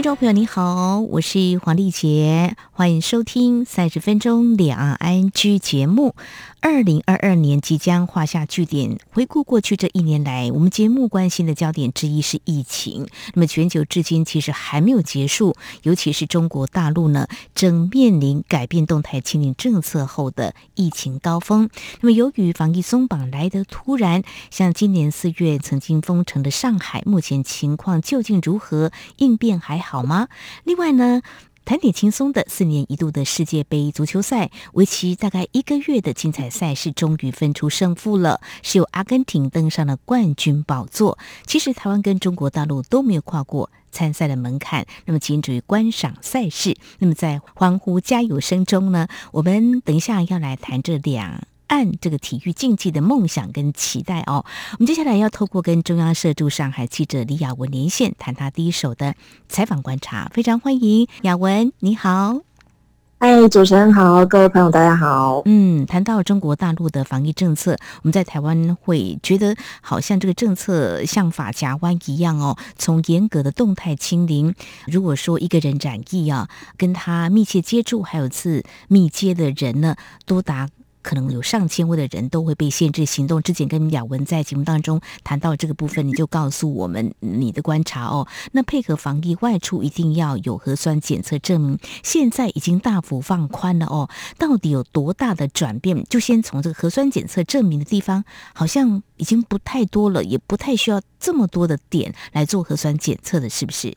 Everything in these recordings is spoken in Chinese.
听众朋友，你好，我是黄丽杰，欢迎收听三十分钟两岸 ING 节目。二零二二年即将画下句点，回顾过去这一年来，我们节目关心的焦点之一是疫情。那么全球至今其实还没有结束，尤其是中国大陆呢，正面临改变动态清零政策后的疫情高峰。那么由于防疫松绑来得突然，像今年四月曾经封城的上海，目前情况究竟如何？应变还好好吗？另外呢，谈点轻松的，四年一度的世界杯足球赛，为期大概一个月的精彩赛事，终于分出胜负了，是由阿根廷登上了冠军宝座。其实台湾跟中国大陆都没有跨过参赛的门槛，那么仅止于观赏赛事。那么在欢呼加油声中呢，我们等一下要来谈这两。按这个体育竞技的梦想跟期待哦，我们接下来要透过跟中央社驻上海记者李雅文连线，谈他第一手的采访观察。非常欢迎雅文，你好，嗨，主持人好，各位朋友大家好。嗯，谈到中国大陆的防疫政策，我们在台湾会觉得好像这个政策像法夹弯一样哦，从严格的动态清零，如果说一个人染疫啊，跟他密切接触还有次密接的人呢，多达。可能有上千位的人都会被限制行动。之前跟雅文在节目当中谈到这个部分，你就告诉我们你的观察哦。那配合防疫外出一定要有核酸检测证明，现在已经大幅放宽了哦。到底有多大的转变？就先从这个核酸检测证明的地方，好像已经不太多了，也不太需要这么多的点来做核酸检测的，是不是？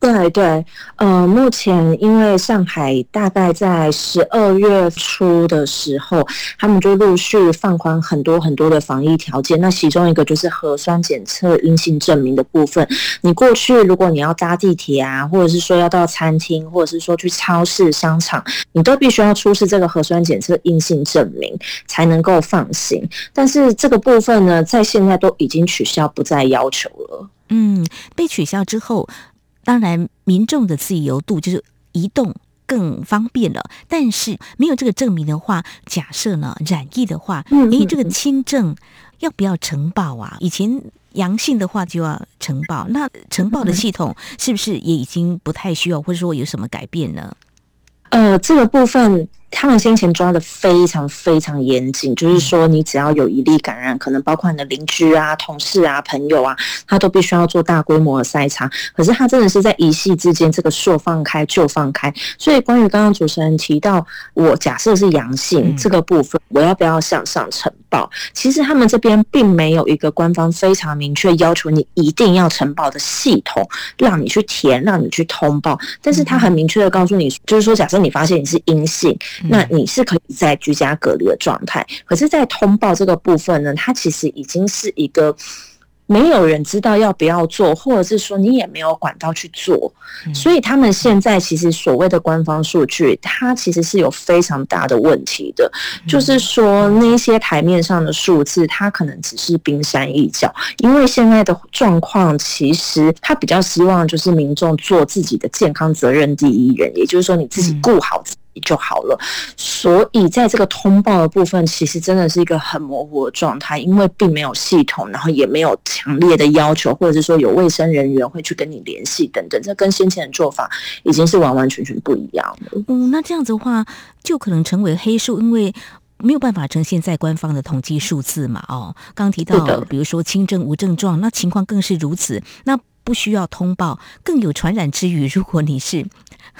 对对，呃，目前因为上海大概在十二月初的时候，他们就陆续放宽很多很多的防疫条件。那其中一个就是核酸检测阴性证明的部分。你过去如果你要搭地铁啊，或者是说要到餐厅，或者是说去超市、商场，你都必须要出示这个核酸检测阴性证明才能够放行。但是这个部分呢，在现在都已经取消，不再要求了。嗯，被取消之后。当然，民众的自由度就是移动更方便了。但是没有这个证明的话，假设呢染疫的话，诶，这个轻症要不要呈报啊？以前阳性的话就要呈报，那呈报的系统是不是也已经不太需要，或者说有什么改变呢？呃，这个部分。他们先前抓得非常非常严谨，就是说你只要有一例感染，可能包括你的邻居啊、同事啊、朋友啊，他都必须要做大规模的筛查。可是他真的是在一夕之间，这个说放开就放开。所以关于刚刚主持人提到，我假设是阳性这个部分，我要不要向上呈报？其实他们这边并没有一个官方非常明确要求你一定要呈报的系统，让你去填，让你去通报。但是他很明确的告诉你，就是说，假设你发现你是阴性。那你是可以在居家隔离的状态，可是，在通报这个部分呢，它其实已经是一个没有人知道要不要做，或者是说你也没有管道去做，所以他们现在其实所谓的官方数据，它其实是有非常大的问题的，就是说那些台面上的数字，它可能只是冰山一角，因为现在的状况其实他比较希望就是民众做自己的健康责任第一人，也就是说你自己顾好自己。就好了，所以在这个通报的部分，其实真的是一个很模糊的状态，因为并没有系统，然后也没有强烈的要求，或者是说有卫生人员会去跟你联系等等，这跟先前的做法已经是完完全全不一样了。嗯，那这样子的话，就可能成为黑数，因为没有办法呈现在官方的统计数字嘛。哦，刚提到，比如说轻症无症状，那情况更是如此，那不需要通报，更有传染之余。如果你是。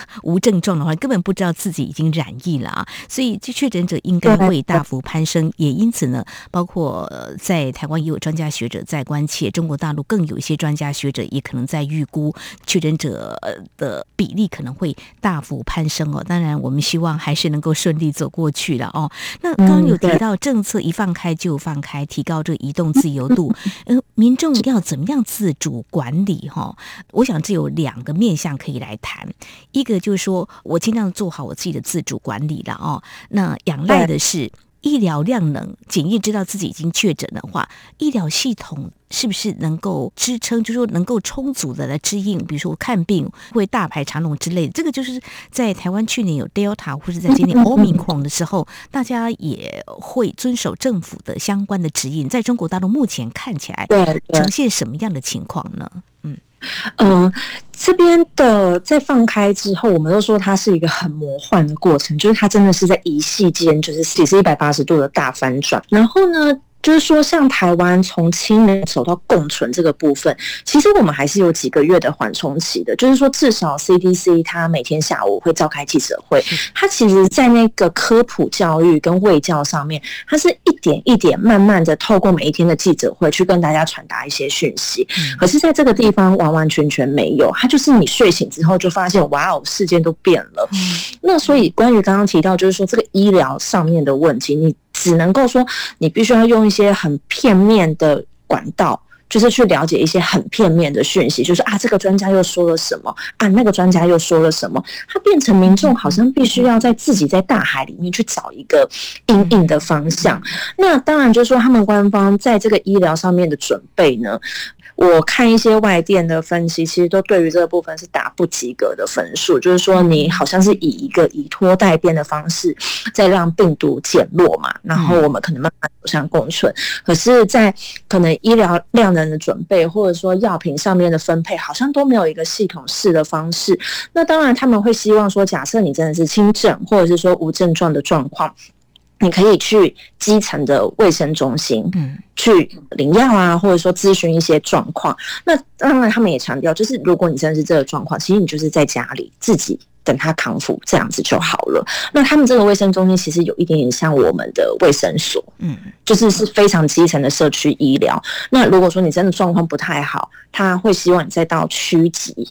无症状的话，根本不知道自己已经染疫了啊！所以，这确诊者应该会大幅攀升。也因此呢，包括在台湾也有专家学者在关切，中国大陆更有一些专家学者也可能在预估确诊者的比例可能会大幅攀升哦。当然，我们希望还是能够顺利走过去了哦。那刚刚有提到政策一放开就放开，提高这个移动自由度，呃，民众要怎么样自主管理？哈，我想这有两个面向可以来谈。一个就是说，我尽量做好我自己的自主管理了哦。那仰赖的是医疗量能，检验知道自己已经确诊的话，医疗系统是不是能够支撑，就是说能够充足的来支应，比如说看病会大排长龙之类的。这个就是在台湾去年有 Delta 或者在今年 Omicron 的时候，大家也会遵守政府的相关的指引。在中国大陆目前看起来，呈现什么样的情况呢？嗯、呃，这边的在放开之后，我们都说它是一个很魔幻的过程，就是它真的是在一系间，就是也是一百八十度的大反转。然后呢，就是说，像台湾从清零走到共存这个部分，其实我们还是有几个月的缓冲期的。就是说，至少 CDC 它每天下午会召开记者会，它其实在那个科普教育跟卫教上面，它是一点一点慢慢的透过每一天的记者会去跟大家传达一些讯息。可是，在这个地方完完全全没有，它就是你睡醒之后就发现，哇哦，世界都变了。那所以，关于刚刚提到，就是说这个医疗上面的问题，你。只能够说，你必须要用一些很片面的管道，就是去了解一些很片面的讯息，就是啊，这个专家又说了什么啊，那个专家又说了什么，他变成民众好像必须要在自己在大海里面去找一个因应的方向。那当然就是说，他们官方在这个医疗上面的准备呢。我看一些外电的分析，其实都对于这个部分是打不及格的分数，就是说你好像是以一个以拖代变的方式，在让病毒减弱嘛，然后我们可能慢慢走向共存。可是，在可能医疗量能的准备，或者说药品上面的分配，好像都没有一个系统式的方式。那当然他们会希望说，假设你真的是轻症，或者是说无症状的状况。你可以去基层的卫生中心，嗯，去领药啊，或者说咨询一些状况。那当然，他们也强调，就是如果你真的是这个状况，其实你就是在家里自己等他康复，这样子就好了。那他们这个卫生中心其实有一点点像我们的卫生所，嗯，就是是非常基层的社区医疗。那如果说你真的状况不太好，他会希望你再到区级。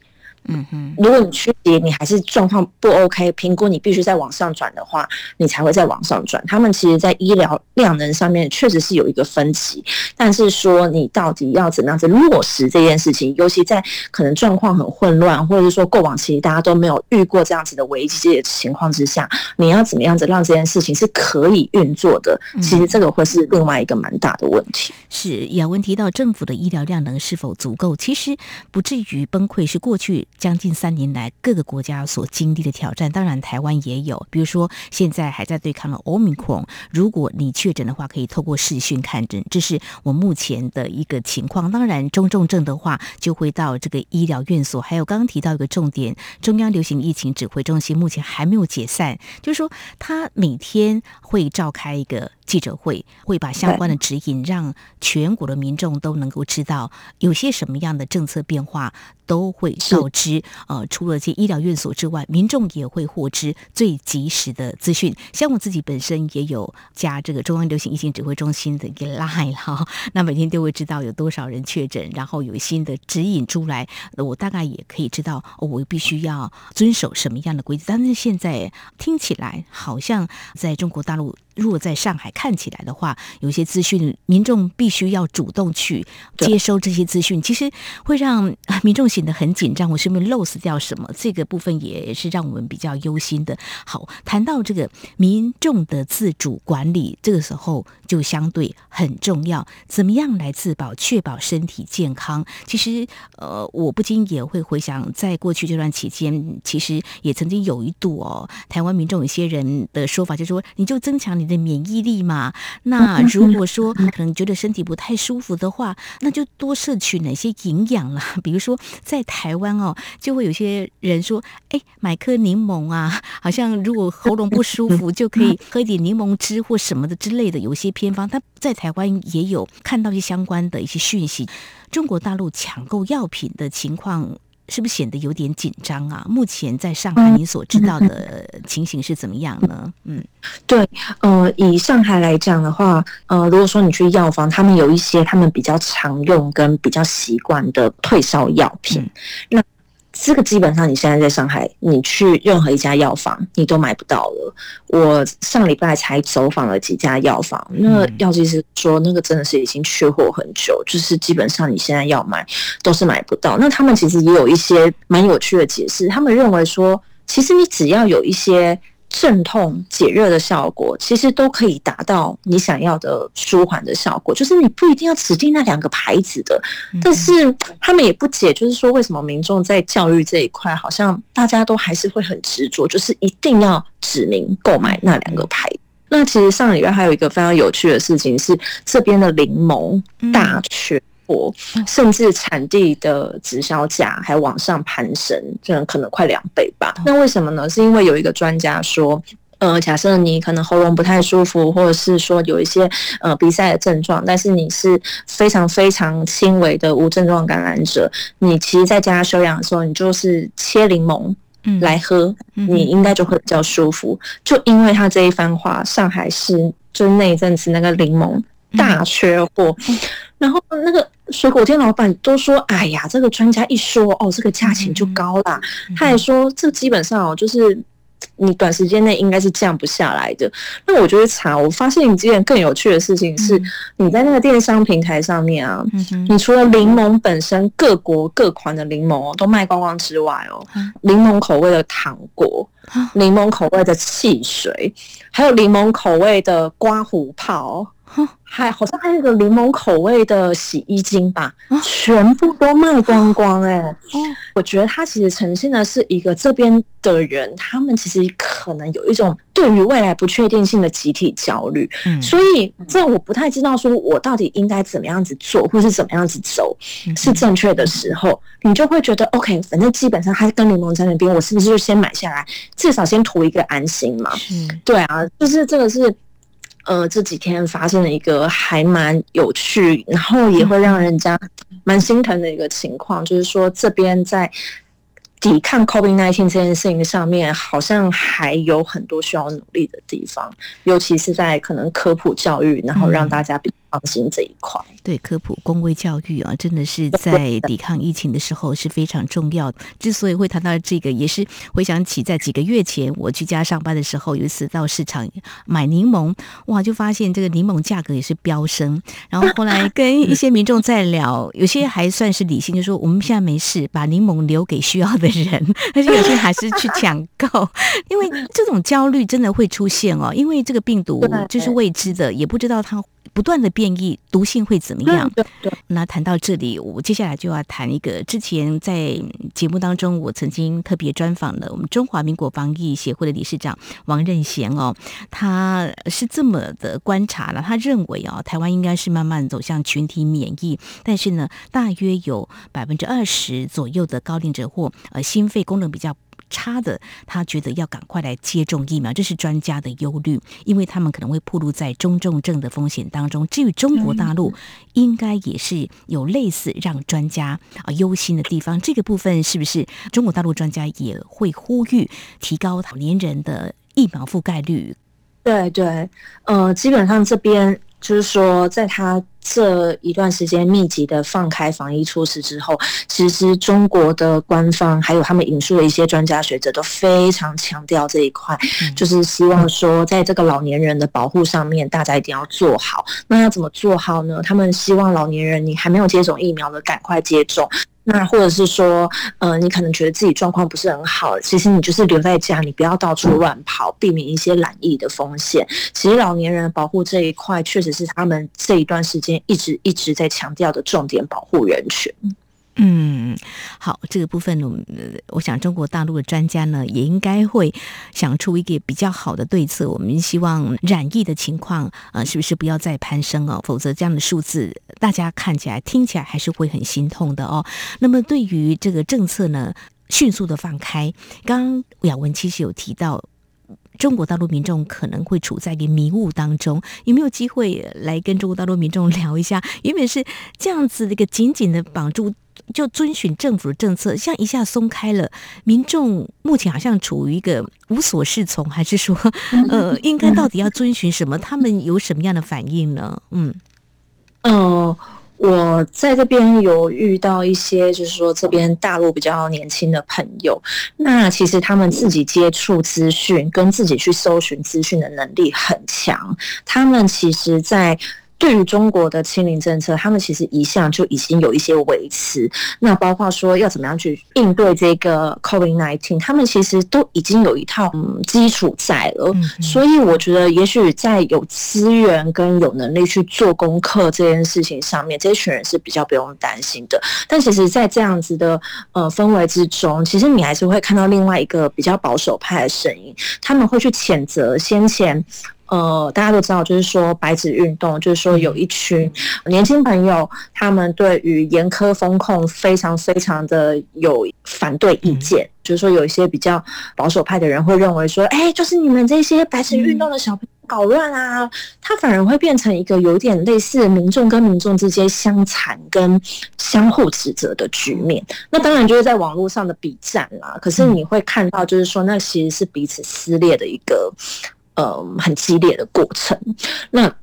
嗯哼，如果你区级你还是状况不 OK，评估你必须再往上转的话，你才会再往上转。他们其实，在医疗量能上面确实是有一个分歧，但是说你到底要怎样子落实这件事情，尤其在可能状况很混乱，或者是说过往其实大家都没有遇过这样子的危机的情况之下，你要怎么样子让这件事情是可以运作的？其实这个会是另外一个蛮大的问题。是雅文提到政府的医疗量能是否足够，其实不至于崩溃，是过去。将近三年来，各个国家所经历的挑战，当然台湾也有。比如说，现在还在对抗的 Omicron，如果你确诊的话，可以透过视讯看诊，这是我目前的一个情况。当然，中重症的话，就会到这个医疗院所。还有刚刚提到一个重点，中央流行疫情指挥中心目前还没有解散，就是说，他每天会召开一个。记者会会把相关的指引让全国的民众都能够知道，有些什么样的政策变化都会告知。呃，除了这些医疗院所之外，民众也会获知最及时的资讯。像我自己本身也有加这个中央流行疫情指挥中心的一个 line 哈，那每天都会知道有多少人确诊，然后有新的指引出来，我大概也可以知道我必须要遵守什么样的规则。但是现在听起来好像在中国大陆。如果在上海看起来的话，有些资讯民众必须要主动去接收这些资讯，其实会让 民众显得很紧张，我是不是 lose 掉什么？这个部分也是让我们比较忧心的。好，谈到这个民众的自主管理，这个时候就相对很重要。怎么样来自保，确保身体健康？其实，呃，我不禁也会回想，在过去这段期间，其实也曾经有一度哦，台湾民众有些人的说法就是说，你就增强你的免疫力嘛，那如果说可能觉得身体不太舒服的话，那就多摄取哪些营养啦。比如说在台湾哦，就会有些人说，哎，买颗柠檬啊，好像如果喉咙不舒服，就可以喝一点柠檬汁或什么的之类的。有些偏方，他在台湾也有看到一些相关的一些讯息。中国大陆抢购药品的情况。是不是显得有点紧张啊？目前在上海，你所知道的情形是怎么样呢？嗯，对，呃，以上海来讲的话，呃，如果说你去药房，他们有一些他们比较常用跟比较习惯的退烧药品，嗯、那。这个基本上，你现在在上海，你去任何一家药房，你都买不到了。我上礼拜才走访了几家药房，那药剂师说，那个真的是已经缺货很久，就是基本上你现在要买都是买不到。那他们其实也有一些蛮有趣的解释，他们认为说，其实你只要有一些镇痛解热的效果，其实都可以达到你想要的舒缓的效果。就是你不一定要指定那两个牌子的，但是他们也不解，就是说为什么民众在教育这一块，好像大家都还是会很执着，就是一定要指明购买那两个牌。那其实上礼拜还有一个非常有趣的事情是，这边的柠檬大缺。甚至产地的直销价还往上攀升，这可能快两倍吧。那为什么呢？是因为有一个专家说，呃，假设你可能喉咙不太舒服，或者是说有一些呃鼻塞的症状，但是你是非常非常轻微的无症状感染者，你其实在家休养的时候，你就是切柠檬来喝，你应该就会比较舒服。就因为他这一番话，上海市就那一阵子那个柠檬大缺货，然后那个。水果店老板都说：“哎呀，这个专家一说哦，这个价钱就高啦。嗯”他还说：“这基本上哦，就是你短时间内应该是降不下来的。”那我觉得查，我发现一件更有趣的事情是，你在那个电商平台上面啊，你除了柠檬本身各国各款的柠檬哦都卖光光之外哦，柠檬口味的糖果、柠檬口味的汽水，还有柠檬口味的刮胡泡。还好像还有一个柠檬口味的洗衣精吧，全部都卖光光哎、欸！我觉得它其实呈现的是一个这边的人，他们其实可能有一种对于未来不确定性的集体焦虑。所以这我不太知道说我到底应该怎么样子做，或是怎么样子走是正确的时候，你就会觉得 OK，反正基本上它跟柠檬在那边，我是不是就先买下来，至少先图一个安心嘛？对啊，就是这个是。呃，这几天发生了一个还蛮有趣，然后也会让人家蛮心疼的一个情况，就是说这边在抵抗 COVID-19 这件事情上面，好像还有很多需要努力的地方，尤其是在可能科普教育，然后让大家比。放心这一块，对科普公卫教育啊，真的是在 抵抗疫情的时候是非常重要的。之所以会谈到这个，也是回想起在几个月前我居家上班的时候，有一次到市场买柠檬，哇，就发现这个柠檬价格也是飙升。然后后来跟一些民众在聊，有些还算是理性，就说我们现在没事，把柠檬留给需要的人。但是有些还是去抢购，因为这种焦虑真的会出现哦，因为这个病毒就是未知的，也不知道它。不断的变异，毒性会怎么样？对对。那谈到这里，我接下来就要谈一个之前在节目当中，我曾经特别专访了我们中华民国防疫协会的理事长王任贤哦，他是这么的观察了，他认为哦，台湾应该是慢慢走向群体免疫，但是呢，大约有百分之二十左右的高龄者或呃心肺功能比较。差的，他觉得要赶快来接种疫苗，这是专家的忧虑，因为他们可能会暴露在中重症的风险当中。至于中国大陆，应该也是有类似让专家啊忧心的地方。这个部分是不是中国大陆专家也会呼吁提高老年人的疫苗覆盖率？对对，呃，基本上这边。就是说，在他这一段时间密集的放开防疫措施之后，其实中国的官方还有他们引述的一些专家学者都非常强调这一块，就是希望说，在这个老年人的保护上面，大家一定要做好。那要怎么做好呢？他们希望老年人，你还没有接种疫苗的，赶快接种。那或者是说，呃，你可能觉得自己状况不是很好，其实你就是留在家，你不要到处乱跑，避免一些懒疫的风险。其实老年人保护这一块，确实是他们这一段时间一直一直在强调的重点保护人群。嗯，好，这个部分呢，我想中国大陆的专家呢，也应该会想出一个比较好的对策。我们希望染疫的情况，呃，是不是不要再攀升哦？否则这样的数字，大家看起来、听起来还是会很心痛的哦。那么对于这个政策呢，迅速的放开，刚刚雅文其实有提到，中国大陆民众可能会处在一个迷雾当中，有没有机会来跟中国大陆民众聊一下？原本是这样子的一个紧紧的绑住。就遵循政府的政策，像一下松开了，民众目前好像处于一个无所适从，还是说，呃，应该到底要遵循什么？他们有什么样的反应呢？嗯，呃，我在这边有遇到一些，就是说这边大陆比较年轻的朋友，那其实他们自己接触资讯跟自己去搜寻资讯的能力很强，他们其实，在。对于中国的清零政策，他们其实一向就已经有一些维持。那包括说要怎么样去应对这个 COVID-19，他们其实都已经有一套嗯基础在了。所以我觉得，也许在有资源跟有能力去做功课这件事情上面，这群人是比较不用担心的。但其实，在这样子的呃氛围之中，其实你还是会看到另外一个比较保守派的声音，他们会去谴责先前。呃，大家都知道，就是说白纸运动，就是说有一群年轻朋友，他们对于严苛风控非常非常的有反对意见。就是说，有一些比较保守派的人会认为说，哎，就是你们这些白纸运动的小朋友搞乱啊，他反而会变成一个有点类似民众跟民众之间相残跟相互指责的局面。那当然就是在网络上的比战啦。可是你会看到，就是说，那其实是彼此撕裂的一个。呃，很激烈的过程。那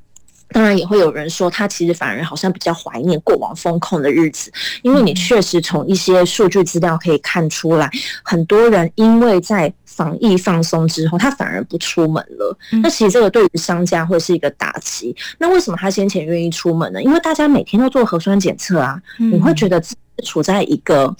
当然也会有人说，他其实反而好像比较怀念过往风控的日子，因为你确实从一些数据资料可以看出来，很多人因为在防疫放松之后，他反而不出门了。那其实这个对于商家会是一个打击。那为什么他先前愿意出门呢？因为大家每天都做核酸检测啊，你会觉得自己处在一个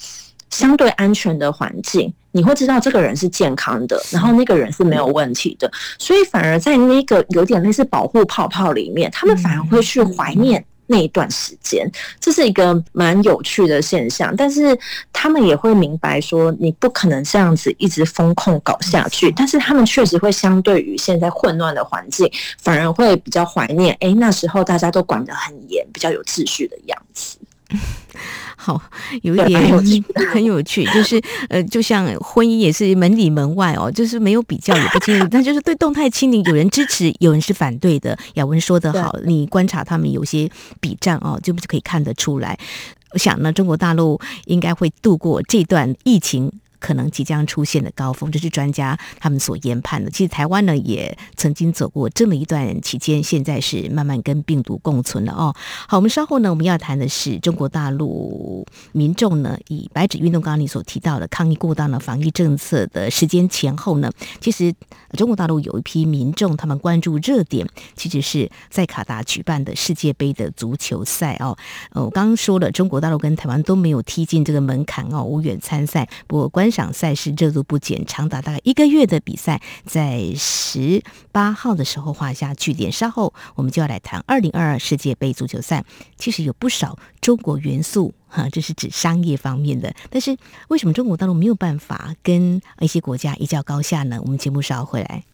相对安全的环境。你会知道这个人是健康的，然后那个人是没有问题的，所以反而在那个有点类似保护泡泡里面，他们反而会去怀念那一段时间，这是一个蛮有趣的现象。但是他们也会明白说，你不可能这样子一直风控搞下去。但是他们确实会相对于现在混乱的环境，反而会比较怀念，哎，那时候大家都管得很严，比较有秩序的样子。好，有一点 很有趣，就是呃，就像婚姻也是门里门外哦，就是没有比较也不清楚，但就是对动态清零，有人支持，有人是反对的。雅文说得好，你观察他们有些比战哦，就可以看得出来。我想呢，中国大陆应该会度过这段疫情。可能即将出现的高峰，这是专家他们所研判的。其实台湾呢，也曾经走过这么一段期间，现在是慢慢跟病毒共存了哦。好，我们稍后呢，我们要谈的是中国大陆民众呢，以白纸运动刚刚你所提到的抗议过当的防疫政策的时间前后呢，其实中国大陆有一批民众，他们关注热点，其实是在卡达举办的世界杯的足球赛哦。呃，我刚刚说了，中国大陆跟台湾都没有踢进这个门槛哦，无缘参赛。不过关。场赛事热度不减，长达大概一个月的比赛，在十八号的时候画下句点。稍后我们就要来谈二零二二世界杯足球赛，其实有不少中国元素哈，这是指商业方面的。但是为什么中国大陆没有办法跟一些国家一较高下呢？我们节目稍后回来。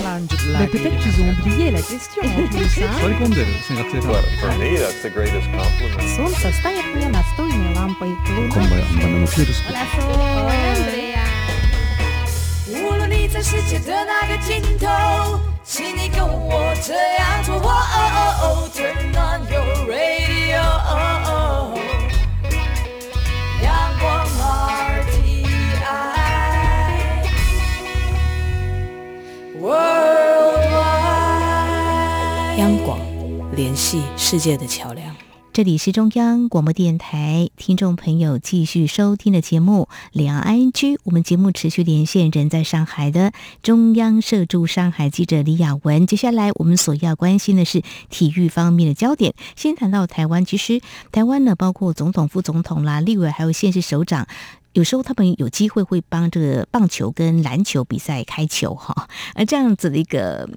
For me, that's qu'ils ont oublié la question en plus. Hein? Солнце ставит on your radio。央广联系世界的桥梁。这里是中央广播电台，听众朋友继续收听的节目《两岸 ING》。我们节目持续连线人在上海的中央社驻上海记者李雅文。接下来我们所要关心的是体育方面的焦点。先谈到台湾，其实台湾呢，包括总统、副总统啦、立委，还有县市首长。有时候他们有机会会帮这个棒球跟篮球比赛开球哈，而这样子的一个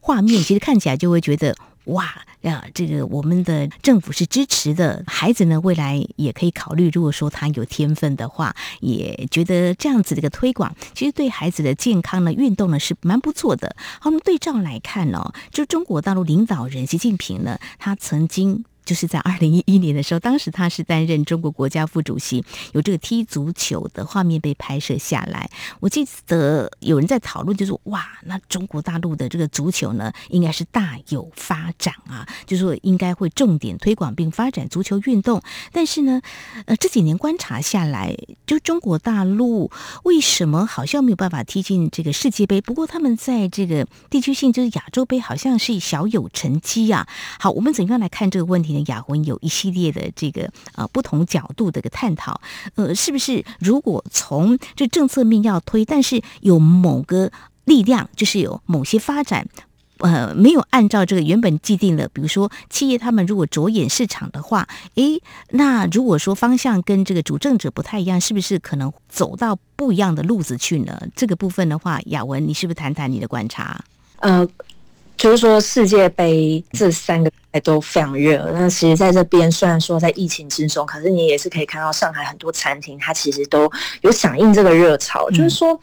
画面，其实看起来就会觉得哇呀，这个我们的政府是支持的，孩子呢未来也可以考虑，如果说他有天分的话，也觉得这样子的一个推广，其实对孩子的健康呢、运动呢是蛮不错的。好，我们对照来看、哦，就中国大陆领导人习近平呢，他曾经。就是在二零一一年的时候，当时他是担任中国国家副主席，有这个踢足球的画面被拍摄下来。我记得有人在讨论，就是哇，那中国大陆的这个足球呢，应该是大有发展啊，就是说应该会重点推广并发展足球运动。但是呢，呃，这几年观察下来，就中国大陆为什么好像没有办法踢进这个世界杯？不过他们在这个地区性就是亚洲杯，好像是小有成绩啊。好，我们怎样来看这个问题？雅文有一系列的这个呃不同角度的个探讨。呃，是不是如果从这政策面要推，但是有某个力量，就是有某些发展？呃，没有按照这个原本既定的，比如说企业他们如果着眼市场的话，诶，那如果说方向跟这个主政者不太一样，是不是可能走到不一样的路子去呢？这个部分的话，雅文，你是不是谈谈你的观察？呃，就是说世界杯这三个都非常热，那其实在这边虽然说在疫情之中，可是你也是可以看到上海很多餐厅，它其实都有响应这个热潮，就是说。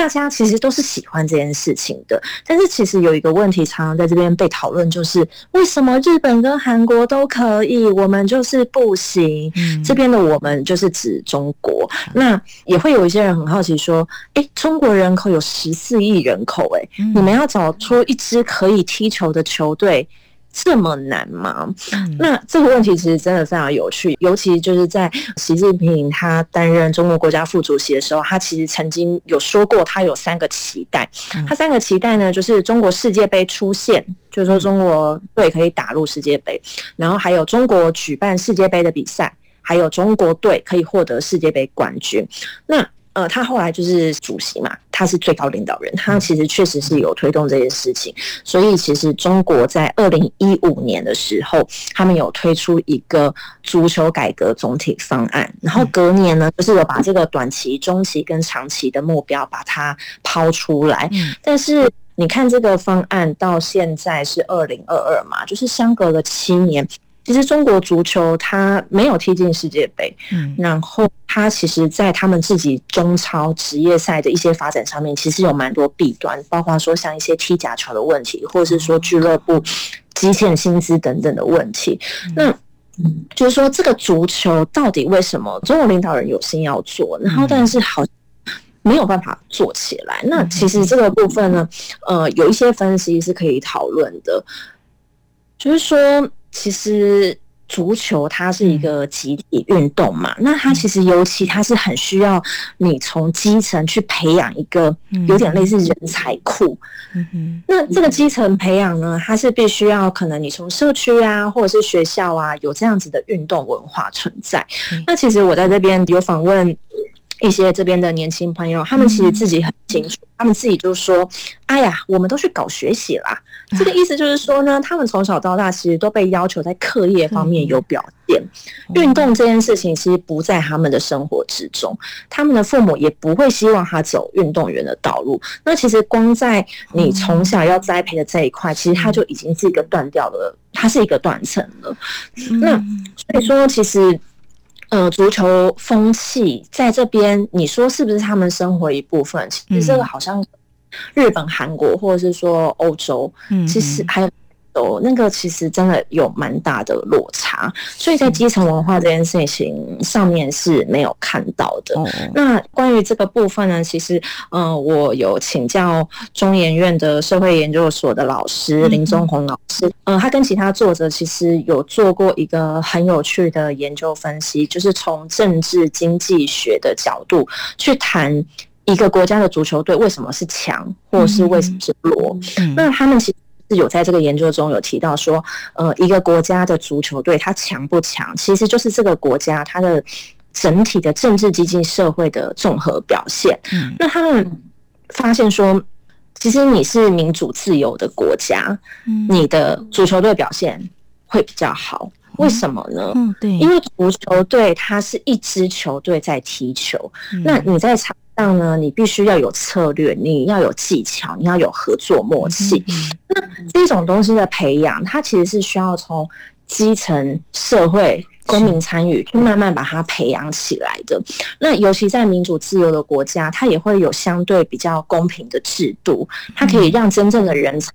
大家其实都是喜欢这件事情的，但是其实有一个问题常常在这边被讨论，就是为什么日本跟韩国都可以，我们就是不行？嗯、这边的我们就是指中国。嗯、那也会有一些人很好奇说，哎，中国人口有十四亿人口，哎，你们要找出一支可以踢球的球队，这么难吗？嗯、那这个问题其实真的非常有趣，尤其就是在习近平他担任中国国家副主席的时候，他其实曾经有说过，他有三个期待。嗯、他三个期待呢，就是中国世界杯出现，就是说中国队可以打入世界杯，然后还有中国举办世界杯的比赛，还有中国队可以获得世界杯冠军。那呃，他后来就是主席嘛，他是最高领导人，他其实确实是有推动这件事情。所以，其实中国在二零一五年的时候，他们有推出一个足球改革总体方案，然后隔年呢，就是有把这个短期、中期跟长期的目标把它抛出来。但是，你看这个方案到现在是二零二二嘛，就是相隔了七年。其实中国足球它没有踢进世界杯，嗯，然后它其实，在他们自己中超职业赛的一些发展上面，其实有蛮多弊端，包括说像一些踢假球的问题，或者是说俱乐部积欠薪资等等的问题。那就是说，这个足球到底为什么中国领导人有心要做，然后但是好没有办法做起来？那其实这个部分呢，呃，有一些分析是可以讨论的，就是说。其实足球它是一个集体运动嘛，嗯、那它其实尤其它是很需要你从基层去培养一个有点类似人才库。嗯哼，那这个基层培养呢，它是必须要可能你从社区啊，或者是学校啊，有这样子的运动文化存在。嗯、那其实我在这边有访问。一些这边的年轻朋友，他们其实自己很清楚，他们自己就说：“哎呀，我们都去搞学习啦。”这个意思就是说呢，他们从小到大其实都被要求在课业方面有表现，运动这件事情其实不在他们的生活之中，他们的父母也不会希望他走运动员的道路。那其实光在你从小要栽培的这一块，其实他就已经是一个断掉了，它是一个断层了。那所以说，其实。呃，足球风气在这边，你说是不是他们生活一部分？其实这个好像日本、韩国，或者是说欧洲，嗯，其实还有。哦，那个其实真的有蛮大的落差，所以在基层文化这件事情上面是没有看到的。嗯、那关于这个部分呢，其实，嗯、呃，我有请教中研院的社会研究所的老师林宗宏老师，嗯、呃，他跟其他作者其实有做过一个很有趣的研究分析，就是从政治经济学的角度去谈一个国家的足球队为什么是强，或是为什么是弱。嗯、那他们其实。是有在这个研究中有提到说，呃，一个国家的足球队它强不强，其实就是这个国家它的整体的政治经济社会的综合表现。嗯，那他们发现说，其实你是民主自由的国家，嗯，你的足球队表现会比较好。为什么呢？嗯，对，因为足球队它是一支球队在踢球，那你在场。样呢，你必须要有策略，你要有技巧，你要有合作默契。那这种东西的培养，它其实是需要从基层社会公民参与，去慢慢把它培养起来的。那尤其在民主自由的国家，它也会有相对比较公平的制度，它可以让真正的人才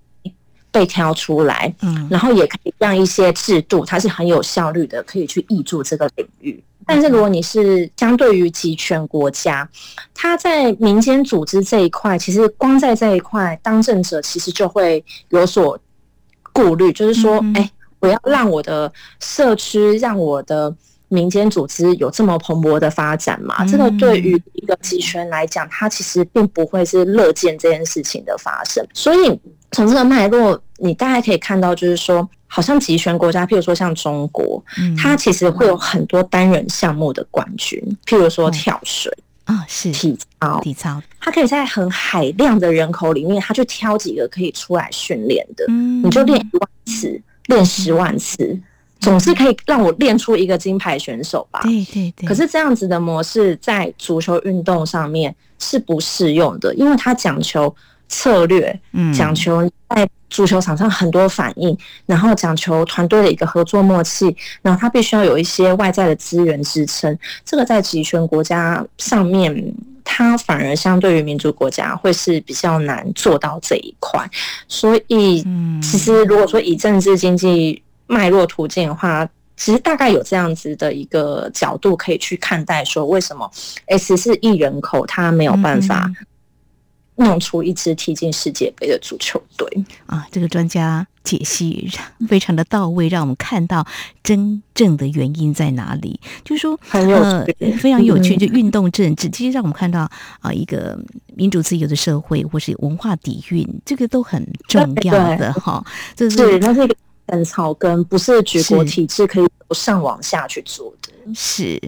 被挑出来，嗯，然后也可以让一些制度，它是很有效率的，可以去挹注这个领域。但是如果你是相对于集权国家，它在民间组织这一块，其实光在这一块，当政者其实就会有所顾虑，就是说，哎、欸，我要让我的社区，让我的。民间组织有这么蓬勃的发展嘛？这个对于一个集权来讲，它其实并不会是乐见这件事情的发生。所以从这个脉络，你大概可以看到，就是说，好像集权国家，譬如说像中国，它其实会有很多单人项目的冠军，譬如说跳水啊，是。体操，体操，它可以在很海量的人口里面，它就挑几个可以出来训练的，你就练一万次，练十万次。总是可以让我练出一个金牌选手吧？对对对。可是这样子的模式在足球运动上面是不适用的，因为它讲求策略，嗯，讲求在足球场上很多反应，然后讲求团队的一个合作默契，然后它必须要有一些外在的资源支撑。这个在集权国家上面，它反而相对于民主国家会是比较难做到这一块。所以，其实如果说以政治经济脉络途径的话，其实大概有这样子的一个角度可以去看待，说为什么十四亿人口他没有办法弄出一支踢进世界杯的足球队啊？这个专家解析非常的到位，让我们看到真正的原因在哪里。就是说，呃，非常有趣，就运动政治，其实让我们看到啊，一个民主自由的社会或是文化底蕴，这个都很重要的哈。这是那这个。很草根，不是举国体制可以由上往下去做的，是。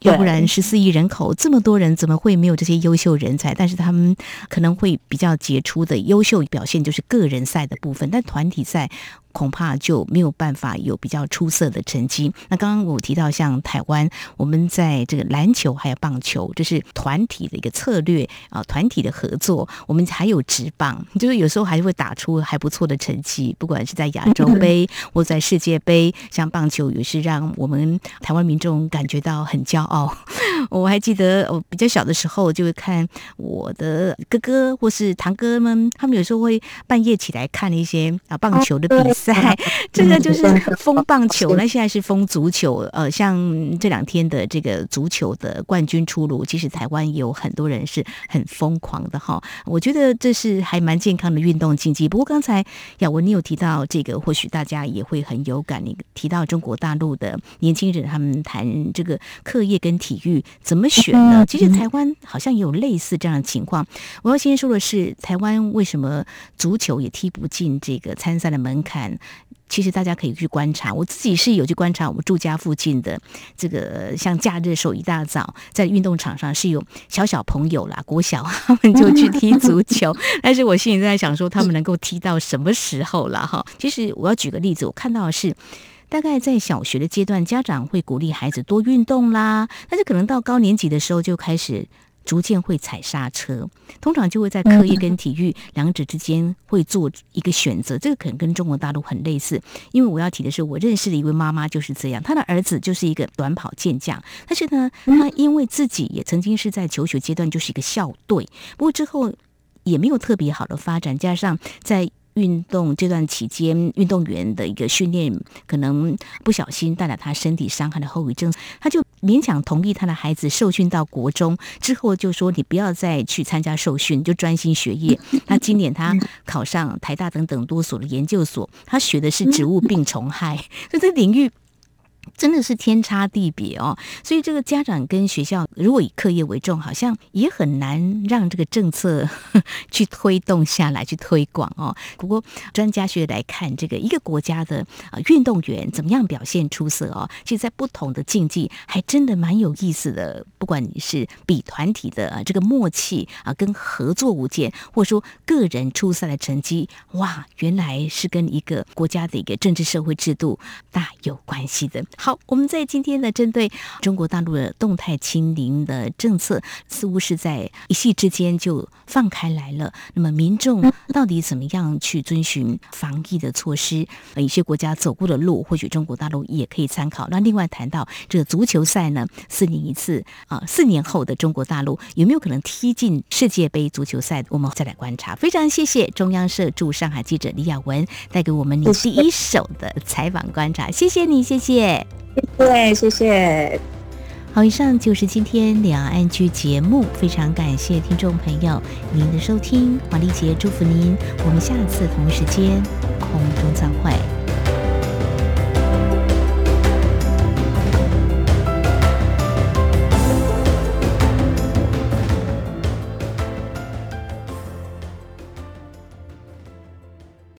要不然十四亿人口这么多人，怎么会没有这些优秀人才？但是他们可能会比较杰出的优秀表现就是个人赛的部分，但团体赛。恐怕就没有办法有比较出色的成绩。那刚刚我提到，像台湾，我们在这个篮球还有棒球，这是团体的一个策略啊，团体的合作。我们还有职棒，就是有时候还是会打出还不错的成绩，不管是在亚洲杯或在世界杯，像棒球也是让我们台湾民众感觉到很骄傲。我还记得我比较小的时候，就会看我的哥哥或是堂哥们，他们有时候会半夜起来看一些啊棒球的比赛。在这个就是风棒球，那现在是风足球。呃，像这两天的这个足球的冠军出炉，其实台湾有很多人是很疯狂的哈。我觉得这是还蛮健康的运动竞技。不过刚才雅文你有提到这个，或许大家也会很有感。你提到中国大陆的年轻人，他们谈这个课业跟体育怎么选呢？其实台湾好像也有类似这样的情况。我要先说的是，台湾为什么足球也踢不进这个参赛的门槛？其实大家可以去观察，我自己是有去观察我们住家附近的这个，像假日的时候一大早在运动场上是有小小朋友啦，国小他们就去踢足球，但是我心里在想说，他们能够踢到什么时候了哈？其实我要举个例子，我看到的是大概在小学的阶段，家长会鼓励孩子多运动啦，但是可能到高年级的时候就开始。逐渐会踩刹车，通常就会在科业跟体育 两者之间会做一个选择。这个可能跟中国大陆很类似，因为我要提的是，我认识的一位妈妈就是这样，她的儿子就是一个短跑健将，但是呢，他因为自己也曾经是在求学阶段就是一个校队，不过之后也没有特别好的发展，加上在。运动这段期间，运动员的一个训练可能不小心带来他身体伤害的后遗症，他就勉强同意他的孩子受训到国中之后，就说你不要再去参加受训，就专心学业。那今年他考上台大等等多所的研究所，他学的是植物病虫害，所以这领域。真的是天差地别哦，所以这个家长跟学校如果以课业为重，好像也很难让这个政策 去推动下来，去推广哦。不过专家学来看，这个一个国家的啊运动员怎么样表现出色哦，其实在不同的竞技还真的蛮有意思的。不管你是比团体的这个默契啊，跟合作无间，或者说个人出赛的成绩，哇，原来是跟一个国家的一个政治社会制度大有关系的。好。好，我们在今天呢，针对中国大陆的动态清零的政策，似乎是在一夕之间就放开来了。那么民众到底怎么样去遵循防疫的措施？一些国家走过的路，或许中国大陆也可以参考。那另外谈到这个足球赛呢，四年一次啊，四年后的中国大陆有没有可能踢进世界杯足球赛？我们再来观察。非常谢谢中央社驻上海记者李雅文带给我们你第一手的采访观察，谢谢你，谢谢。谢，谢谢谢。好，以上就是今天两岸剧节目，非常感谢听众朋友您的收听，华丽姐祝福您，我们下次同一时间空中再会。